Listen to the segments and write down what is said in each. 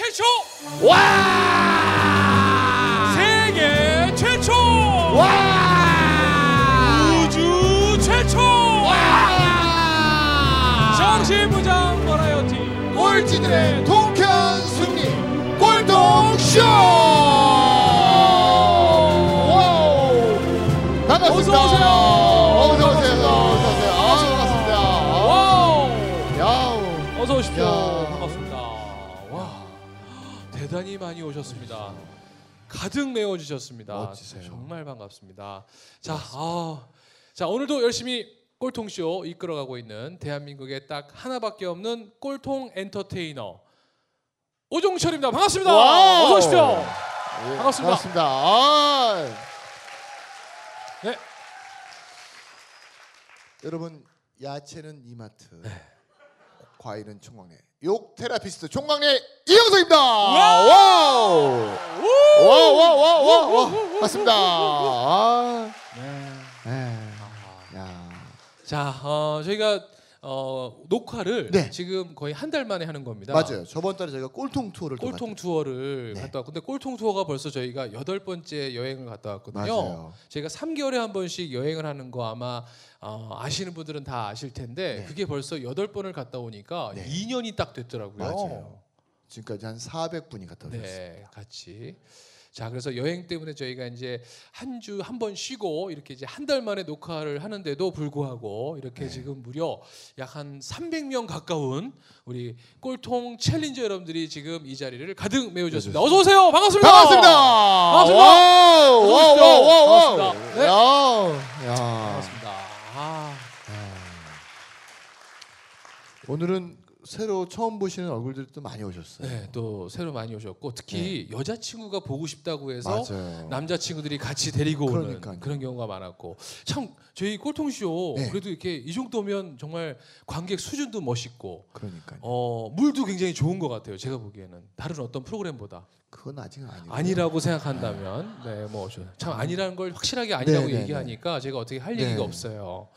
최초 와! 세계 최초 와! 우주 최초 와! 정신무장 버라이어티 꼴찌들의 통쾌한 승리 꼴통쇼! 대단히 많이 오셨습니다 가득 메워주셨습니다 멋지세요. 정말 반갑습니다 자, 아, 자 오늘도 열심히 꼴통쇼 이끌어가고 있는 대한민국에 딱 하나밖에 없는 꼴통 엔터테이너 오종철입니다 반갑습니다 와우. 어서 오십시오 예, 반갑습니다. 반갑습니다. 아. 네. 여러분 야채는 이마트, 네. 과일은 총각네. 욕 테라피스트 총각네 이영석입니다. 와우. 와우. 와와와와 맞습니다. 아. 네. 네. 야. 자 어, 저희가 어, 녹화를 네. 지금 거의 한 달 만에 하는 겁니다 맞아요. 저번 달에 저희가 꼴통 투어를 또 꼴통. 투어를 네. 갔다 왔고 근데 꼴통 투어가 벌써 저희가 여덟 번째 여행을 갔다 왔거든요. 맞아요. 저희가 3개월에 한 번씩 여행을 하는 거 아마 어, 아시는 분들은 다 아실 텐데 네. 그게 벌써 여덟 번을 갔다 오니까 네. 2년이 딱 됐더라고요. 맞아요. 지금까지 한 400분이 갔다 오셨어요. 네, 같이. 자, 그래서 여행 때문에 저희가 이제 한 주 한 번 쉬고 이렇게 이제 한 달 만에 녹화를 하는데도 불구하고 이렇게 네. 지금 무려 약 한 300명 가까운 우리 꼴통 챌린저 여러분들이 지금 이 자리를 가득 메워주셨습니다. 어서 오세요. 반갑습니다. 반갑습니다. 반갑습니다. 와우, 와우. 와우. 반갑습니다. 네. 반갑습니다. 아, 오늘은 새로 처음 보시는 얼굴들이 또 많이 오셨어요. 네, 또 새로 많이 오셨고 특히 여자 친구가 보고 싶다고 해서 네. 맞아요. 남자 친구들이 같이 데리고 오는 그러니까요. 그런 경우가 많았고 참 저희 꼴통쇼 네. 그래도 이렇게 이 정도면 정말 관객 수준도 멋있고 그러니까요. 어, 물도 굉장히 좋은 것 같아요 제가 보기에는 다른 어떤 프로그램보다 그건 아직 아니고. 아니라고 생각한다면 네뭐참 아니라는 걸 확실하게 아니라고 네, 네, 얘기하니까 제가 어떻게 할 네. 얘기가 없어요.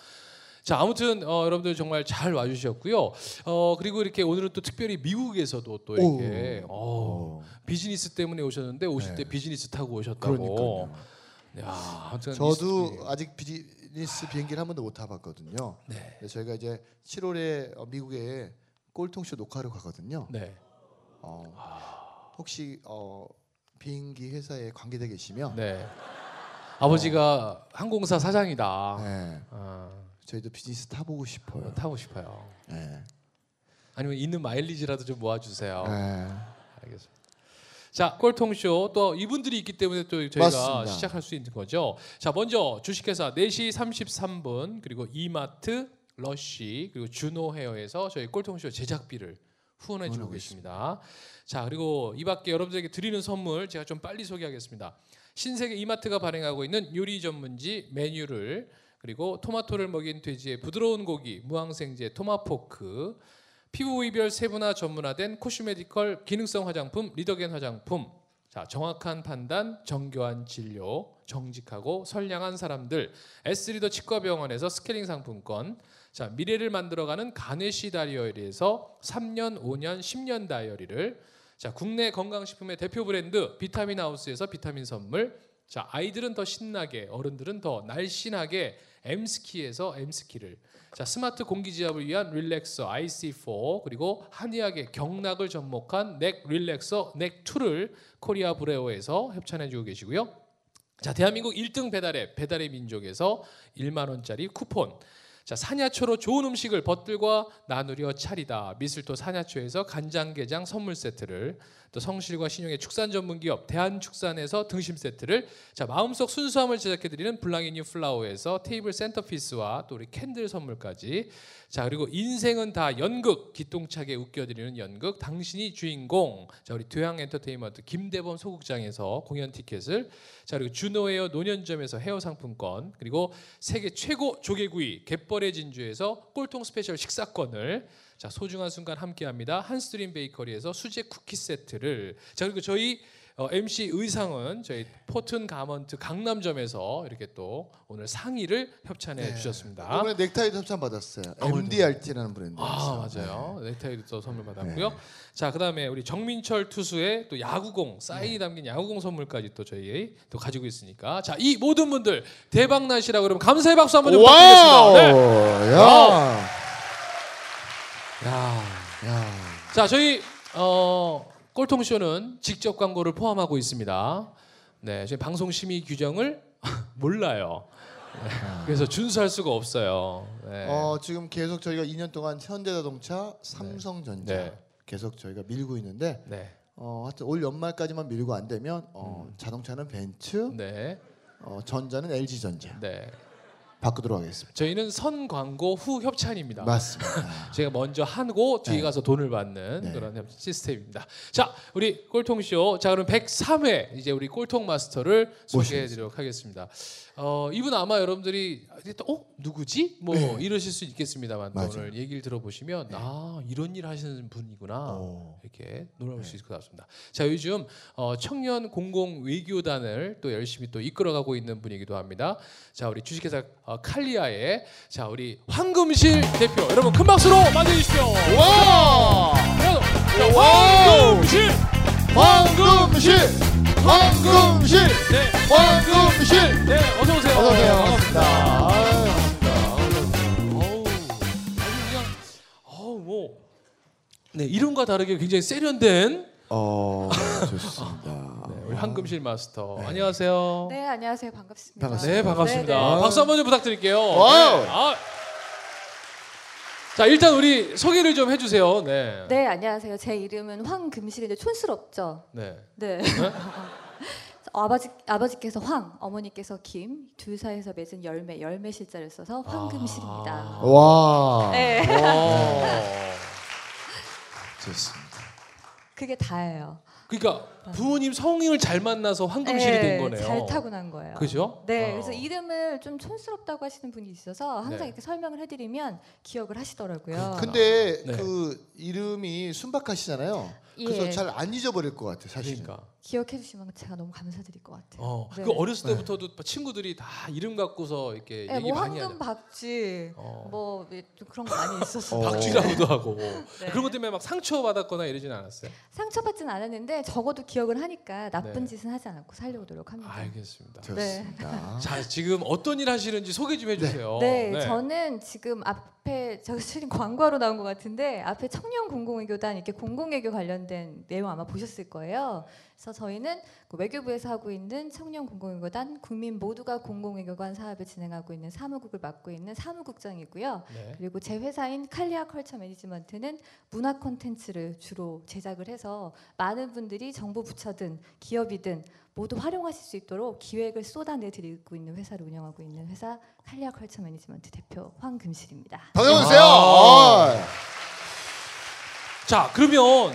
자 아무튼 어, 여러분들 정말 잘 와주셨고요. 어 그리고 이렇게 오늘은 또 특별히 미국에서도 또 이렇게 어, 어, 비즈니스 때문에 오셨는데 오실 네. 때 비즈니스 타고 오셨다고. 야, 아무튼 저도 이- 아직 비즈니스 비행기를 한 번도 못 타봤거든요. 네. 저희가 이제 7월에 어, 미국에 꼴통쇼 녹화를 가거든요. 네. 어, 혹시 어, 비행기 회사에 관계돼 계시면 네. 아버지가 항공사 사장이다. 네, 아, 저희도 비즈니스 타보고 싶어요. 타고 싶어요. 네. 아니면 있는 마일리지라도 좀 모아주세요. 네. 알겠습니다. 자, 꼴통쇼 또 이분들이 있기 때문에 또 저희가 맞습니다. 시작할 수 있는 거죠. 자, 먼저 주식회사 4시 33분 그리고 이마트, 러쉬 그리고 준호 헤어에서 저희 꼴통쇼 제작비를 후원해 주고 계십니다. 자, 그리고 이 밖에 여러분들에게 드리는 선물 제가 좀 빨리 소개하겠습니다. 신세계 이마트가 발행하고 있는 요리 전문지 메뉴를 그리고 토마토를 먹인 돼지의 부드러운 고기 무항생제 토마포크 피부 부위별 세분화 전문화된 코슈메디컬 기능성 화장품 리더겐 화장품. 자 정확한 판단 정교한 진료 정직하고 선량한 사람들. 에스리더 치과병원에서 스케일링 상품권. 자 미래를 만들어가는 가네시 다이어리에서 3년 5년 10년 다이어리를. 자 국내 건강식품의 대표 브랜드 비타민 하우스에서 비타민 선물. 자 아이들은 더 신나게 어른들은 더 날씬하게 엠스키에서 엠스키를 자 스마트 공기지압을 위한 릴렉서 IC4 그리고 한의학의 경락을 접목한 넥 릴렉서 넥2를 코리아 브레오에서 협찬해주고 계시고요. 자 대한민국 1등 배달앱 배달의 민족에서 1만 원짜리 쿠폰. 자 산야초로 좋은 음식을 벗들과 나누려 차리다 미술도 산야초에서 간장게장 선물 세트를 또 성실과 신용의 축산 전문 기업 대한축산에서 등심 세트를 자 마음속 순수함을 제작해 드리는 블랑이 뉴 플라워에서 테이블 centerpiece와 또 우리 candle 선물까지. 자 그리고 인생은 다 연극 기똥차게 웃겨드리는 연극 당신이 주인공. 자 우리 교양 엔터테인먼트 김대범 소극장에서 공연 티켓을. 자 그리고 준호헤어 논현점에서 헤어 상품권. 그리고 세계 최고 조개구이 갯벌의 진주에서 꼴통 special 식사권을 자 소중한 순간 함께합니다 한스트림 베이커리에서 수제 쿠키 세트를 자 그리고 저희 어, MC 의상은 저희 포튼 가먼트 강남점에서 이렇게 또 오늘 상의를 협찬해 네. 주셨습니다. 이번에 넥타이도 협찬 받았어요. 아. MDRT라는 브랜드. 아 맞아요. 넥타이도 또 선물 받았고요. 네. 자 그다음에 우리 정민철 투수의 또 야구공 사인이 담긴 야구공 선물까지 또 저희 또 가지고 있으니까 자 이 모든 분들 대박 나시라 그러면 감사의 박수 한번 좀 부탁드리겠습니다. 네. 야. 야. 야. 자 저희 어, 꼴통쇼는 직접 광고를 포함하고 있습니다. 네, 저희 방송 심의 규정을 몰라요. 네, 그래서 준수할 수가 없어요. 네. 어, 지금 계속 저희가 2년 동안 현대자동차, 삼성전자 네. 계속 저희가 밀고 있는데 네, 어, 하여튼 올 연말까지만 밀고 안 되면 어, 자동차는 벤츠, 네, 어, 전자는 LG전자 네. 바꾸도록 하겠습니다. 저희는 선 광고 후 협찬입니다. 맞습니다. 제가 먼저 하고 뒤에 네. 가서 돈을 받는 네. 그런 협- 시스템입니다. 자, 우리 꼴통 쇼. 자, 그럼 103회 이제 우리 꼴통 마스터를 소개해 드리도록 하겠습니다. 어, 이분 아마 여러분들이 또 어? 누구지? 뭐 네. 이러실 수 있겠습니다만 또 맞아요. 오늘 얘기를 들어보시면 아, 이런 일 하시는 분이구나. 오. 이렇게 놀라울 수 있을 것 같습니다. 자, 요즘 어, 청년 공공 외교단을 또 열심히 또 이끌어가고 있는 분이기도 합니다. 자, 우리 주식회사 어, 칼리아의 자, 우리 황금실 대표 여러분 큰 박수로 맞이해 주십시오. 와! 자! 황금실. 황금실! 황금실! 네, 황금실! 네, 어서 오세요. 어서 오세요. 반갑습니다. 반갑습니다. 반갑습니다. 어우, 아주 그냥 어우 뭐. 네, 이름과 다르게 굉장히 세련된 어, 좋습니다. 네, 우리 황금실 마스터. 안녕하세요. 네, 안녕하세요. 반갑습니다. 반갑습니다. 네 반갑습니다. 네, 네. 박수 한 번 좀 부탁드릴게요. 네. 아. 자 일단 우리 소개를 좀 해주세요. 네. 네, 안녕하세요. 제 이름은 황금실인데 촌스럽죠. 네. 네. 아버지 아버지께서 황, 어머니께서 김, 둘 사이에서 맺은 열매, 열매 실자를 써서 황금실입니다. 아. 와. 네, 어. 좋습니다. 그게 다예요. 그러니까 부모님 성인을 잘 만나서 황금실이 네, 된 거네요. 잘 타고난 거예요. 그죠? 네, 어. 그래서 이름을 좀 촌스럽다고 하시는 분이 있어서 항상 네. 이렇게 설명을 해드리면 기억을 하시더라고요. 근데 네. 그 이름이 순박하시잖아요. 그래서 예. 잘 안 잊어버릴 것 같아요, 사실은. 그러니까. 기억해 주시면 제가 너무 감사드릴 것 같아요. 어. 네. 그 어렸을 때부터도 친구들이 다 이름 갖고서 이렇게 네, 얘기 뭐 많이 황금 하죠. 박쥐, 어. 뭐좀 그런 거 많이 있었어요. 어. 박쥐라고도 하고 네. 그런 것 때문에 막 상처 받았거나 이러진 않았어요. 상처받진 않았는데 적어도 기억을 하니까 나쁜 네. 짓은 하지 않고 살려고 노력합니다. 알겠습니다. 좋습니다. 자 지금 어떤 일 하시는지 소개 좀 해주세요. 네, 저는 지금 앞에 저 실은 광고로 나온 것 같은데 앞에 청년 공공외교단 이렇게 공공외교 관련된 내용 아마 보셨을 거예요. 그래서 저희는 그 외교부에서 하고 있는 청년 공공외교단 국민 모두가 공공외교관 사업을 진행하고 있는 사무국을 맡고 있는 사무국장이고요. 네. 그리고 제 회사인 칼리아 컬처 매니지먼트는 문화 콘텐츠를 주로 제작을 해서 많은 분들이 정부 부처든 기업이든 모두 활용하실 수 있도록 기획을 쏟아내 드리고 있는 회사를 운영하고 있는 회사 칼리아 컬처 매니지먼트 대표 황금실입니다. 반갑으세요. 아. 어. 자 그러면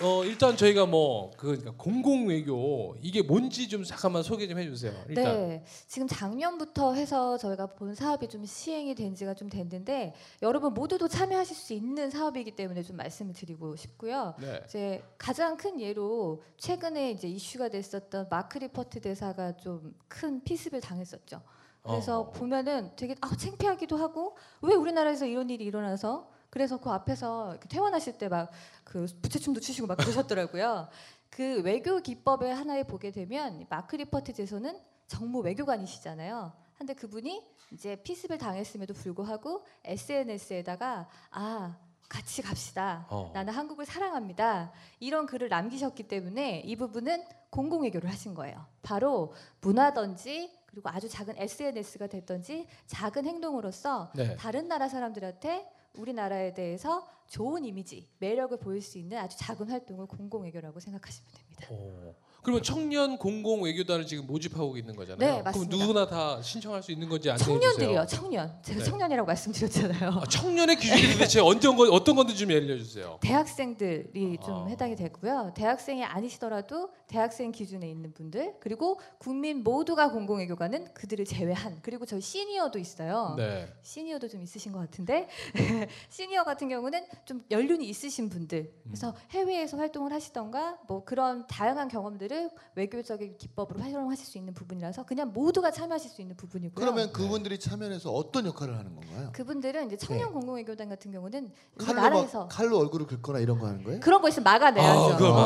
어, 일단 저희가 뭐그 공공 외교 이게 뭔지 좀 잠깐만 소개 좀 해주세요. 일단 네, 지금 작년부터 해서 저희가 본 사업이 좀 시행이 된 지가 좀 됐는데 여러분 모두도 참여하실 수 있는 사업이기 때문에 좀 말씀을 드리고 싶고요. 네. 이제 가장 큰 예로 최근에 이제 이슈가 됐었던 마크 리퍼트 대사가 좀 큰 피습을 당했었죠. 그래서 어. 보면은 되게 아, 창피하기도 하고 왜 우리나라에서 이런 일이 일어나서 그래서 그 앞에서 퇴원하실 때 막 그 부채춤도 추시고 막 그러셨더라고요. 그 외교 기법의 하나에 보게 되면 마크 리퍼트 대사는 정무 외교관이시잖아요. 근데 그분이 이제 피습을 당했음에도 불구하고 SNS에다가 아 같이 갑시다. 어. 나는 한국을 사랑합니다. 이런 글을 남기셨기 때문에 이 부분은 공공외교를 하신 거예요. 바로 문화든지 그리고 아주 작은 SNS가 됐든지 작은 행동으로서 네. 다른 나라 사람들한테 우리나라에 대해서 좋은 이미지, 매력을 보일 수 있는 아주 작은 활동을 공공외교라고 생각하시면 됩니다. 어. 그러면 청년 공공 외교단을 지금 모집하고 있는 거잖아요. 네, 그럼 맞습니다. 누구나 다 신청할 수 있는 건지 안내해 청년들이요. 청년. 제가 네. 청년이라고 말씀드렸잖아요. 아, 청년의 기준이 대체 어떤 건 어떤 건지 좀 예를 주세요. 대학생들이 좀 아. 해당이 되고요. 대학생이 아니시더라도 대학생 기준에 있는 분들 그리고 국민 모두가 공공 외교관은 그들을 제외한 그리고 저희 시니어도 있어요. 네. 시니어도 좀 있으신 것 같은데 시니어 같은 경우는 좀 연륜이 있으신 분들 그래서 해외에서 활동을 하시던가 뭐 그런 다양한 경험들을 부분들을 외교적인 기법으로 활용하실 수 있는 부분이라서 그냥 모두가 참여하실 수 있는 부분이고요. 그러면 그분들이 참여해서 어떤 역할을 하는 건가요? 그분들은 이제 청년 공공외교단 같은 경우는 칼로 나라에서 막 칼로 얼굴을 긁거나 이런 거 하는 거예요? 그런 거 있으면 막아내야죠. 아, 그걸 막-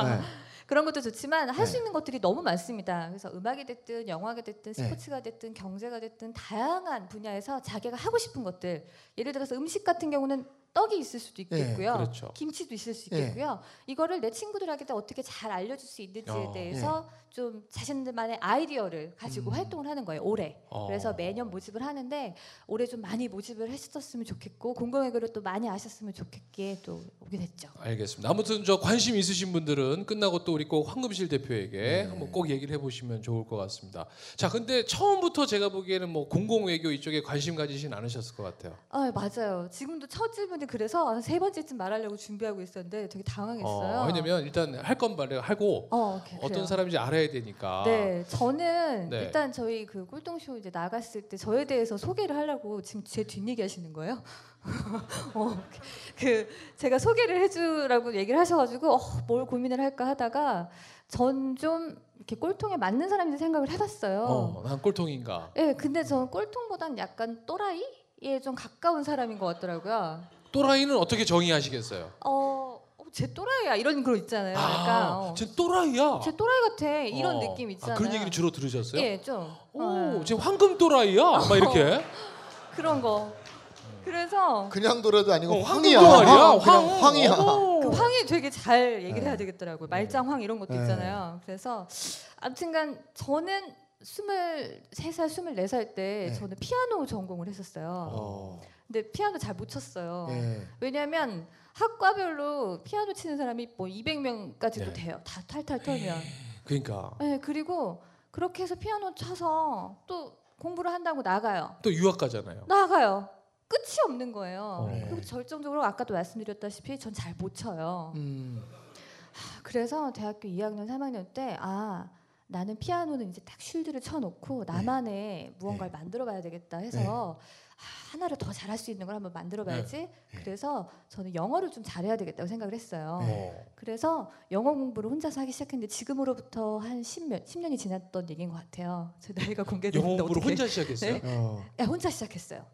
어. 네. 그런 것도 좋지만 할수 네. 있는 것들이 너무 많습니다. 그래서 음악이 됐든 영화가 됐든 네. 스포츠가 됐든 경제가 됐든 다양한 분야에서 자기가 하고 싶은 것들 예를 들어서 음식 같은 경우는 떡이 있을 수도 있겠고요. 그렇죠. 김치도 있을 수 네. 있겠고요. 이거를 내 친구들에게 어떻게 잘 알려줄 수 있는지에 어. 대해서 좀 자신들만의 아이디어를 가지고 음. 활동을 하는 거예요. 올해. 어. 그래서 매년 모집을 하는데 올해 좀 많이 모집을 했었으면 좋겠고 공공외교를 또 많이 아셨으면 좋겠기에 또 오게 됐죠. 알겠습니다. 아무튼 저 관심 있으신 분들은 끝나고 또 우리 꼭 황금실 대표에게 네. 한번 꼭 얘기를 해보시면 좋을 것 같습니다. 자, 근데 처음부터 제가 보기에는 뭐 공공외교 이쪽에 관심 가지진 않으셨을 것 같아요. 아 맞아요. 지금도 첫 질문 이 그래서 한세 번째쯤 말하려고 준비하고 있었는데 되게 당황했어요. 어, 왜냐면 일단 할 건 말해 하고 어, 그래요. 사람인지 알아야 되니까. 네, 저는 네. 일단 저희 그 꿀동쇼 이제 나갔을 때 저에 대해서 소개를 하려고 지금 제 뒷얘기 하시는 거예요. 어, 그 제가 소개를 해주라고 얘기를 하셔가지고 어, 뭘 고민을 할까 하다가 전 좀 이렇게 꼴통에 맞는 사람인지 생각을 해봤어요. 어, 난 꼴통인가. 예, 근데 저는 꼴통보단 약간 또라이에 좀 가까운 사람인 것 같더라고요. 또라이는 어떻게 정의하시겠어요? 어, 어, 제 또라이야 이런 거 있잖아요. 약간 아, 어, 제 또라이야. 제 또라이 같아 이런 어. 느낌 있잖아요. 아, 그런 얘기를 주로 들으셨어요? 예, 좀. 오, 어, 지금 황금 또라이야. 막 이렇게. 그런 거. 그래서 그냥 돌아도 아니고 어, 황이야. 황, 황. 황이야. 어. 그 황이 되게 잘 얘기를 네. 해야 되겠더라고요. 말짱황 이런 것도 네. 있잖아요. 그래서 아무튼간 저는 23살, 24살 때 네. 저는 피아노 전공을 했었어요. 어. 근데 피아노 잘 못 쳤어요. 예. 왜냐하면 학과별로 피아노 치는 사람이 뭐 200명까지도 네. 돼요. 다 탈탈 털면. 그러니까 네, 그리고 그렇게 해서 피아노 쳐서 또 공부를 한다고 나가요. 또 유학 가잖아요. 나가요. 끝이 없는 거예요. 네. 그리고 절정적으로 아까도 말씀드렸다시피 전 잘 못 쳐요. 음. 그래서 대학교 2학년, 3학년 때 아, 나는 피아노는 이제 딱 쉴드를 쳐놓고 나만의 무언가를 만들어봐야 되겠다 해서 아, 하나를 더 잘할 수 있는 걸 한번 만들어봐야지. 그래서 저는 영어를 좀 잘해야 되겠다고 생각을 했어요. 어. 그래서 영어 공부를 혼자서 하기 시작했는데 지금으로부터 한 10년, 10년이 지났던 얘기인 것 같아요. 제 나이가 영어 공개됐는데 공부를 혼자 시작했어요? 네. 어. 야, 혼자 시작했어요.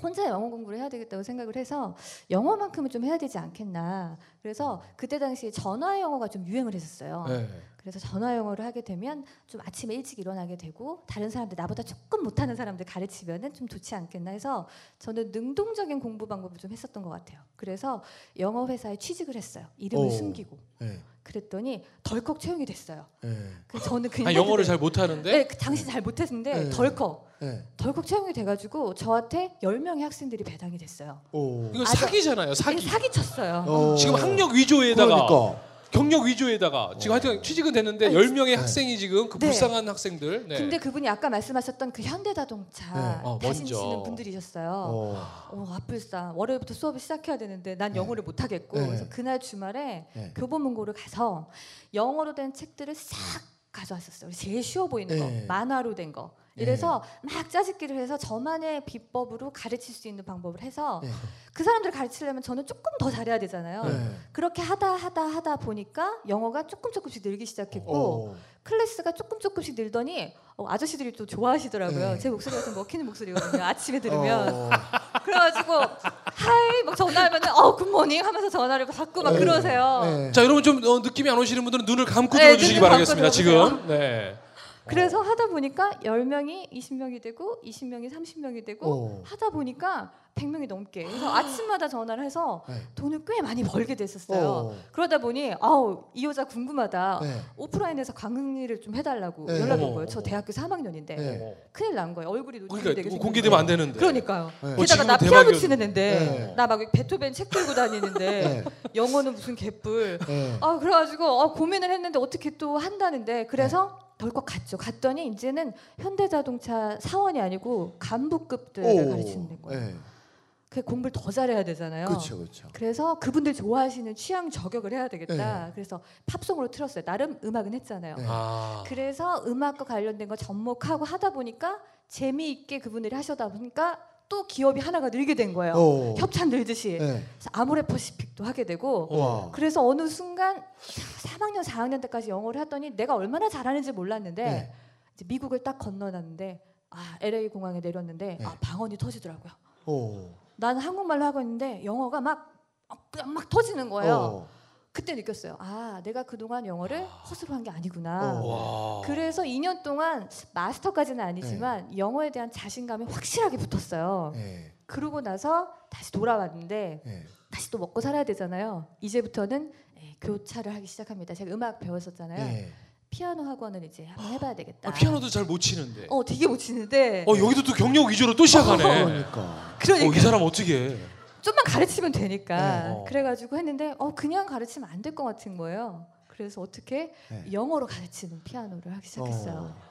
혼자 영어 공부를 해야 되겠다고 생각을 해서 영어만큼은 좀 해야 되지 않겠나. 그래서 그때 당시에 전화 영어가 좀 유행을 했었어요. 네. 그래서 전화 영어를 하게 되면 좀 아침에 일찍 일어나게 되고 다른 사람들 나보다 조금 못하는 사람들 가르치면은 좀 좋지 않겠나 해서 저는 능동적인 공부 방법을 좀 했었던 것 같아요. 그래서 영어 회사에 취직을 했어요. 이름을 오. 숨기고 예. 그랬더니 덜컥 채용이 됐어요. 예. 그래서 저는 그냥 아, 영어를 잘 못하는데 네, 그 당시 잘 못했는데 네. 덜컥 예. 덜컥 채용이 돼가지고 저한테 10명의 학생들이 배당이 됐어요. 오. 이거 사기잖아요. 사기. 사기 쳤어요. 어. 지금 학력 위조에다가 그러니까. 경력 위조에다가 지금 하여튼 취직은 됐는데 아니, 10명의 네. 학생이 지금 그 네. 불쌍한 학생들. 네. 근데 그분이 아까 말씀하셨던 그 현대자동차 네. 어, 먼저. 분들이셨어요. 어. 어, 아뿔싸. 월요일부터 수업을 시작해야 되는데 난 네. 영어를 못 하겠고 네. 그래서 그날 주말에 네. 교보문고를 가서 영어로 된 책들을 싹 가져왔었어요. 제일 쉬워 보이는 네. 거, 만화로 된 거. 네. 이래서 막 짜집기를 해서 저만의 비법으로 가르칠 수 있는 방법을 해서 네. 그 사람들 가르치려면 저는 조금 더 잘해야 되잖아요. 네. 그렇게 하다 하다 하다 보니까 영어가 조금 조금씩 늘기 시작했고 어. 클래스가 조금 조금씩 늘더니 어, 아저씨들이 또 좋아하시더라고요. 네. 제 목소리가 좀 먹히는 목소리거든요. 아침에 들으면 어. 그래가지고 Hi 막 전화하면은 어 good morning 하면서 전화를 받고 막 네. 그러세요. 네. 자, 여러분 좀 어, 느낌이 안 오시는 분들은 눈을 감고 네, 들어주시기 눈을 바라겠습니다. 감고 지금. 네. 그래서 하다 보니까 10명이 20명이 되고 20명이 30명이 되고 어. 하다 보니까 100명이 넘게 그래서 아침마다 전화를 해서 네. 돈을 꽤 많이 벌게 됐었어요. 어. 그러다 보니 아우 이 여자 궁금하다. 네. 오프라인에서 강의를 좀 해달라고 네. 연락이 온 거예요. 저. 대학교 3학년인데 네. 어. 큰일 난 거예요. 얼굴이 노출이 그러니까 공개되면 안. 되는데. 그러니까요. 네. 어, 게다가 나 피아노 치는 앤데 네. 나막 베토벤 책 들고 다니는데 네. 영어는 무슨 개뿔. 네. 아 그래가지고 어, 고민을 했는데 어떻게 또 한다는데 그래서 덜컥 갔죠. 갔더니 이제는 현대자동차 사원이 아니고 간부급들을 오. 가르치는 거예요. 네. 그 공부를 더 잘해야 되잖아요. 그렇죠, 그렇죠. 그래서 그분들 좋아하시는 취향 저격을 해야 되겠다. 네. 그래서 팝송으로 틀었어요. 나름 음악은 했잖아요. 네. 아. 그래서 음악과 관련된 거 접목하고 하다 보니까 재미있게 그분들이 하셔다 보니까 또 기업이 하나가 늘게 된 거예요. 어. 협찬 늘듯이. 네. 아모레퍼시픽도 하게 되고 와. 그래서 어느 순간 3학년 4학년 때까지 영어를 했더니 내가 얼마나 잘하는지 몰랐는데 네. 이제 미국을 딱 건너놨는데 아 LA 공항에 내렸는데 네. 아 방언이 터지더라고요. 오. 나는 한국말로 하고 있는데 영어가 막 막, 그냥 막 터지는 거예요. 어. 그때 느꼈어요. 아 내가 그동안 영어를 허스로 한 게 아니구나. 어. 와. 그래서 2년 동안 마스터까지는 아니지만 영어에 대한 자신감이 확실하게 붙었어요. 네. 그러고 나서 다시 돌아왔는데 네. 다시 또 먹고 살아야 되잖아요. 이제부터는 예, 교차를 하기 시작합니다. 제가 음악 배웠었잖아요. 네. 피아노 학원을 이제 한번 해봐야 되겠다. 아, 피아노도 잘 못 치는데. 어, 어 되게 못 치는데 여기도 또 경력 위주로 또 시작하네. 그러니까. 그러니까 어, 이 사람 어떻게 해? 좀만 가르치면 되니까 네. 어. 그래가지고 했는데 어 그냥 가르치면 안 될 것 같은 거예요. 그래서 어떻게 네. 영어로 가르치는 피아노를 하기 시작했어요. 어.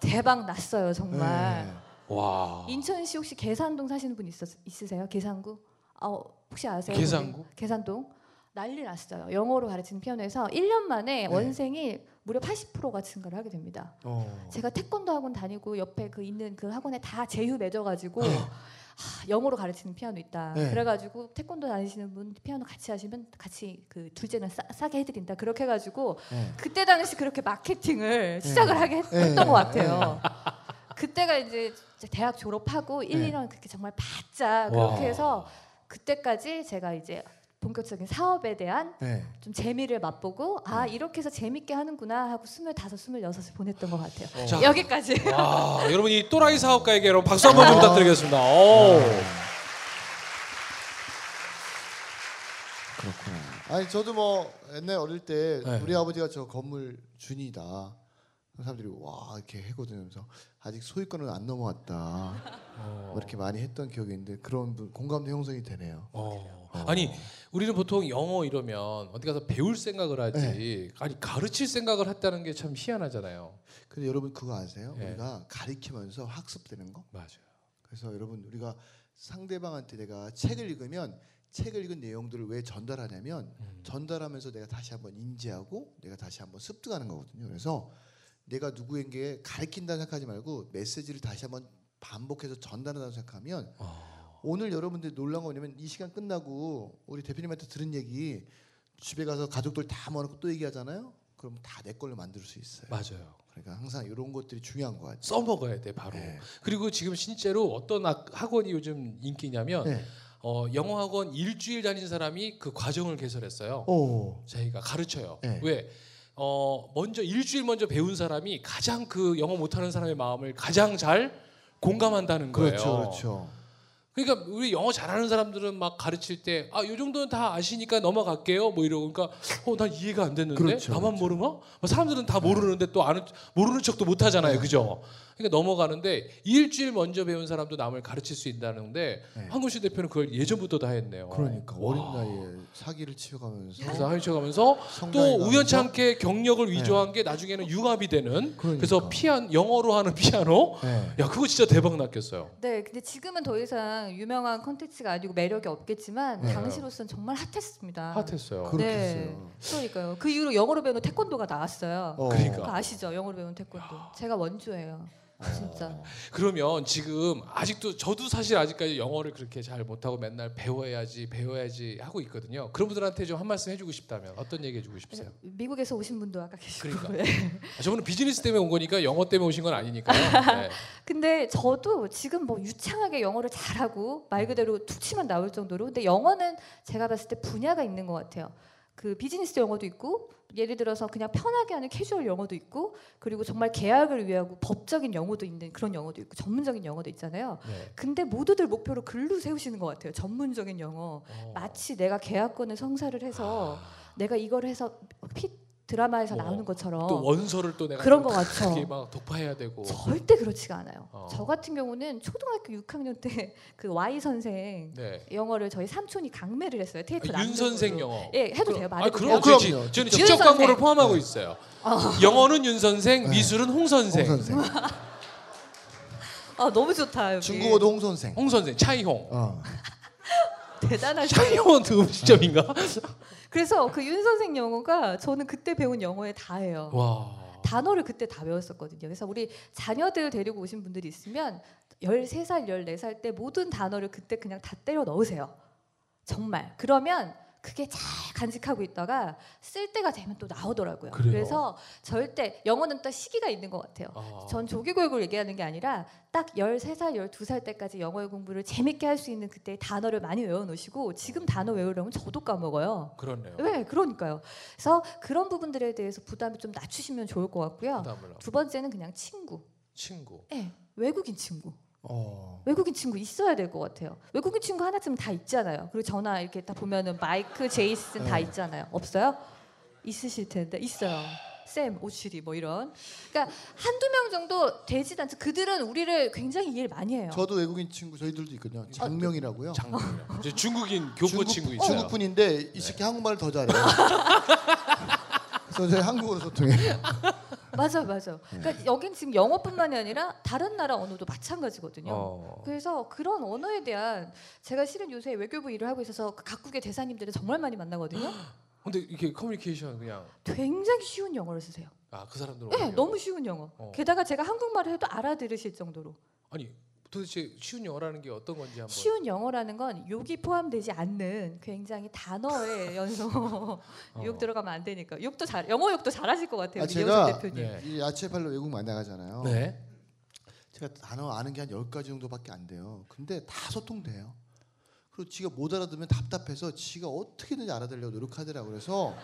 대박 났어요 정말. 네. 와. 인천시 혹시 계산동 사시는 분 있었, 있으세요? 계산구? 어, 혹시 아세요? 계산구? 거기? 계산동? 난리 났어요. 영어로 가르치는 피아노에서 1년 만에 네. 원생이 무려 80%가 증가를 하게 됩니다. 어. 제가 태권도 학원 다니고 옆에 그 있는 그 학원에 다 제휴 맺어가지고 네. 하, 영어로 가르치는 피아노 있다. 네. 그래가지고 태권도 다니시는 분 피아노 같이 하시면 같이 그 둘째는 싸, 싸게 해드린다. 그렇게 해가지고 네. 그때 당시 그렇게 마케팅을 시작을 하게 했, 네. 던것 같아요. 그때가 이제 대학 졸업하고 1, 네. 2년 그렇게 정말 바짝 와. 그렇게 해서 그때까지 제가 이제 본격적인 사업에 대한 네. 좀 재미를 맛보고 아 이렇게 해서 재밌게 하는구나 하고 스물다섯 스물여섯을 보냈던 것 같아요. 자, 여기까지. 와, 여러분 이 또라이 사업가에게 여러분 박수 한번 좀 부탁드리겠습니다. 오. 그렇구나. 아니 저도 뭐 옛날 어릴 때 네. 우리 아버지가 저 건물 주인이다. 사람들이 와 이렇게 해거든면서 아직 소유권은 안 넘어왔다. 뭐 이렇게 많이 했던 기억이 있는데 그런 분- 공감도 형성이 되네요. 어. 아니 우리는 보통 영어 이러면 어디 가서 배울 생각을 하지 네. 아니 가르칠 생각을 했다는 게 참 희한하잖아요. 근데 여러분 그거 아세요? 네. 우리가 가리키면서 학습되는 거. 맞아요. 그래서 여러분 우리가 상대방한테 내가 책을 읽으면 책을 읽은 내용들을 왜 전달하냐면 음. 전달하면서 내가 다시 한번 인지하고 내가 다시 한번 습득하는 거거든요. 그래서 내가 누구에게 가르친다는 생각하지 말고 메시지를 다시 한번 반복해서 전달한다고 생각하면 어. 오늘 여러분들 놀란 거 뭐냐면 이 시간 끝나고 우리 대표님한테 들은 얘기 집에 가서 가족들 다 모아놓고 또 얘기하잖아요. 그럼 다 내 걸로 만들 수 있어요. 맞아요. 그러니까 항상 이런 것들이 중요한 것 같아요. 써먹어야 돼 바로. 네. 그리고 지금 실제로 어떤 학- 학원이 요즘 인기냐면 네. 어, 영어 학원 일주일 다닌 사람이 그 과정을 개설했어요. 오. 저희가 가르쳐요. 네. 왜? 어, 먼저 일주일 먼저 배운 사람이 가장 그 영어 못하는 사람의 마음을 가장 잘 공감한다는 거예요. 그렇죠, 그렇죠. 그러니까 우리 영어 잘하는 사람들은 막 가르칠 때 아, 요 정도는 다 아시니까 넘어갈게요. 뭐 이러고 그러니까 어, 난 이해가 안 됐는데 그렇죠, 나만 그렇죠. 모르나? 뭐 사람들은 다 모르는데 또 아는 모르는 척도 못 하잖아요. 네. 그죠? 그러니까 넘어가는데 일주일 먼저 배운 사람도 남을 가르칠 수 있다는데 네. 한국시 대표는 그걸 예전부터 다 했네요. 그러니까 와. 어린 나이에 사기를 치어가면서 그래서 하셔가면서 또 우연치 않게 경력을 위조한 게 나중에는 융합이 되는 그러니까. 그래서 피안 영어로 하는 피아노 네. 야 그거 진짜 대박 났겠어요. 네, 근데 지금은 더 이상 유명한 컨텐츠가 아니고 매력이 없겠지만 네. 당시로서는 정말 핫했습니다. 핫했어요. 그렇겠어요. 그러니까요. 그 이후로 영어로 배우는 태권도가 나왔어요. 어. 그러니까. 아시죠? 영어로 배우는 태권도. 제가 원조예요. 진짜. 그러면 지금 아직도 저도 사실 아직까지 영어를 그렇게 잘 못하고 맨날 배워야지 배워야지 하고 있거든요. 그런 분들한테 좀 한 말씀 해주고 싶다면 어떤 얘기 해주고 싶으세요? 미국에서 오신 분도 아까 계시고. 그러니까. 네. 아, 저분은 비즈니스 때문에 온 거니까 영어 때문에 오신 건 아니니까요. 네. 근데 저도 지금 뭐 유창하게 영어를 잘하고 말 그대로 툭 치면 나올 정도로 근데 영어는 제가 봤을 때 분야가 있는 것 같아요. 그 비즈니스 영어도 있고 예를 들어서 그냥 편하게 하는 캐주얼 영어도 있고 그리고 정말 계약을 위하고 법적인 영어도 있는 그런 영어도 있고 전문적인 영어도 있잖아요. 네. 근데 모두들 목표로 글로 세우시는 것 같아요. 전문적인 영어. 어. 마치 내가 계약권을 성사를 해서 내가 이걸 해서 피 드라마에서 어. 나오는 것처럼 또 원서를 또 내가 그런 좀것 같죠. 막 독파해야 되고. 절대 그렇지가 않아요. 어. 저 같은 경우는 초등학교 6학년 때 그 Y 선생 네. 영어를 저희 삼촌이 강매를 했어요. 테이프 아, 윤 선생. 영어. 예, 해도 그럼- 돼요. 아, 말해도 그럼 돼요? 저- 그럼요. 저는 윤 직접 선생. 광고를 포함하고 있어요. 영어는 윤 선생, 네. 미술은 홍 선생. 홍 선생. 아 너무 좋다 여기. 중국어도 홍 선생. 홍 선생, 차이홍. 어. 대단하죠. 그 음식점인가? 그래서 그 윤 선생 영어가 저는 그때 배운 영어에 다예요. 와. 단어를 그때 다 외웠었거든요. 그래서 우리 자녀들 데리고 오신 분들이 있으면 13살, 14살 때 모든 단어를 그때 그냥 다 때려 넣으세요. 정말. 그러면 그게 잘 간직하고 있다가 쓸 때가 되면 또 나오더라고요. 그래요? 그래서 절대 영어는 또 시기가 있는 것 같아요. 아. 전 조기교육을 얘기하는 게 아니라 딱 13살, 12살 때까지 영어 공부를 재밌게 할 수 있는 그때 단어를 많이 외워놓으시고 지금 단어 외우려면 저도 까먹어요. 그렇네요. 네, 그러니까요. 그래서 그런 부분들에 대해서 부담을 좀 낮추시면 좋을 것 같고요. 두 번째는 그냥 친구. 친구. 네, 외국인 친구. 어. 외국인 친구 있어야 될 것 같아요. 외국인 친구 하나쯤 다 있잖아요. 그리고 전화 이렇게 다 보면은 마이크, 제이슨 다 네. 있잖아요. 없어요? 있으실 텐데 있어요. 쌤, 오칠이 뭐 이런. 그러니까 한두 명 정도 되지도 않죠. 그들은 우리를 굉장히 이해를 많이 해요. 저도 외국인 친구 저희들도 있거든요. 장명이라고요. 장군이요. 이제 중국인 교포 중국- 친구 있어요. 네. 중국 분인데 이 새끼 한국말을 더 잘해요. 그래서 저희 한국어로 소통해요. 맞아요, 맞아요. 네. 그러니까 여긴 지금 영어뿐만이 아니라 다른 나라 언어도 마찬가지거든요. 어. 그래서 그런 언어에 대한 제가 실은 요새 외교부 일을 하고 있어서 그 각국의 대사님들을 정말 많이 만나거든요. 근데 이렇게 커뮤니케이션 그냥 굉장히 쉬운 영어를 쓰세요. 아 그 사람들 네, 너무 쉬운 영어. 어. 게다가 제가 한국말을 해도 알아들으실 정도로 아니 도대체 쉬운 영어라는 게 어떤 건지 한번 쉬운 영어라는 건 욕이 포함되지 않는 굉장히 단어의 연속 어. 욕 들어가면 안 되니까 욕도 잘 영어 욕도 잘하실 것 같아요. 아, 제가-. 네. 이 야채팔로 외국 많이 나가잖아요. 네. 제가 단어 아는 게 한 10가지 정도밖에 안 돼요. 근데 다 소통돼요. 그리고 지가 못 알아들으면 답답해서 지가 어떻게든지 알아들으려고 노력하더라고. 그래서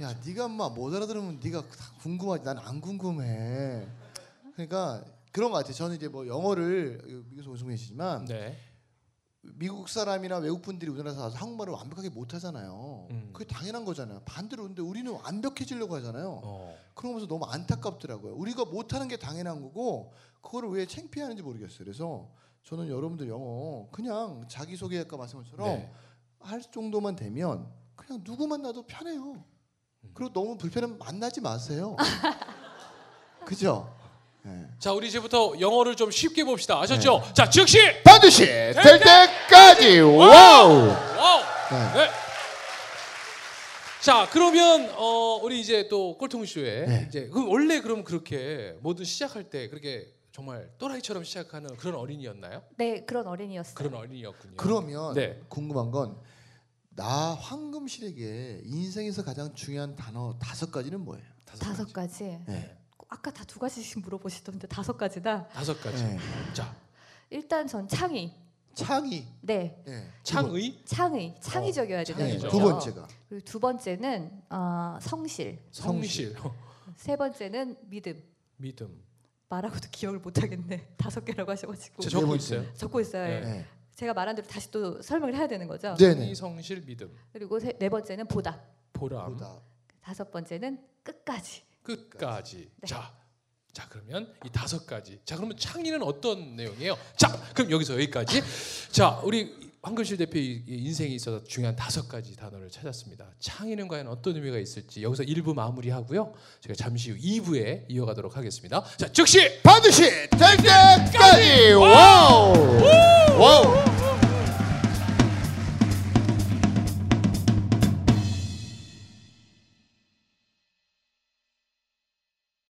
야, 네가 엄마 못 알아들으면 네가 다 궁금하지. 난 안 궁금해. 그러니까 그런 것 같아요. 저는 이제 뭐 영어를 미국에서 오신 분이시지만 네. 미국 사람이나 외국 분들이 우리나라 와서 한국말을 완벽하게 못 하잖아요. 음. 그게 당연한 거잖아요. 반대로 근데 우리는 완벽해지려고 하잖아요. 어. 그러면서 너무 안타깝더라고요. 우리가 못하는 게 당연한 거고 그거를 왜 창피하는지 모르겠어요. 그래서 저는 여러분들 영어 그냥 자기 소개 아까 말씀한 것처럼 네. 할 정도만 되면 그냥 누구 만나도 편해요. 음. 그리고 너무 불편하면 만나지 마세요. 그죠? 네. 자 우리 이제부터 영어를 좀 쉽게 봅시다. 아셨죠? 자 즉시 반드시 될 때까지 wow. wow. 네. 네. 자 그러면 어 우리 이제 또 꼴통쇼에 네. 이제 그 원래 그럼 그렇게 뭐든 시작할 때 그렇게 정말 또라이처럼 시작하는 그런 어린이였나요? 네, 그런 어린이였어요. 그런 어린이였군요. 그러면 네. 궁금한 건 나 황금실에게 인생에서 가장 중요한 단어 다섯 가지는 뭐예요? 다섯 가지. 네. 아까 다 두 가지씩 물어보시던데 다섯 가지다. 다섯 가지. 네. 자 일단 전 창의. 창의. 네, 네. 창의, 창의, 창의적이어야 된다는 창의적. 거죠. 두 번째가 그리고 두 번째는 어, 성실. 성실, 세 번째는 믿음. 믿음. 말하고도 기억을 못 하겠네. 다섯 개라고 하셔가지고 제 적고 네 있어요. 적고 있어요. 네. 네. 제가 말한 대로 다시 또 설명을 해야 되는 거죠. 네네. 창의, 성실, 믿음. 그리고 세, 네 번째는 보답. 보람. 보다. 다섯 번째는 끝까지. 끝까지. 네. 자, 자 그러면 이 다섯 가지. 자 그러면 창의는 어떤 내용이에요? 자 그럼 여기서 여기까지. 자 우리 황근실 대표의 인생에 있어서 중요한 다섯 가지 단어를 찾았습니다. 창의는 과연 어떤 의미가 있을지 여기서 1부 마무리하고요. 제가 잠시 후 2부에 이어가도록 하겠습니다. 자 즉시 반드시 될 때까지 wow.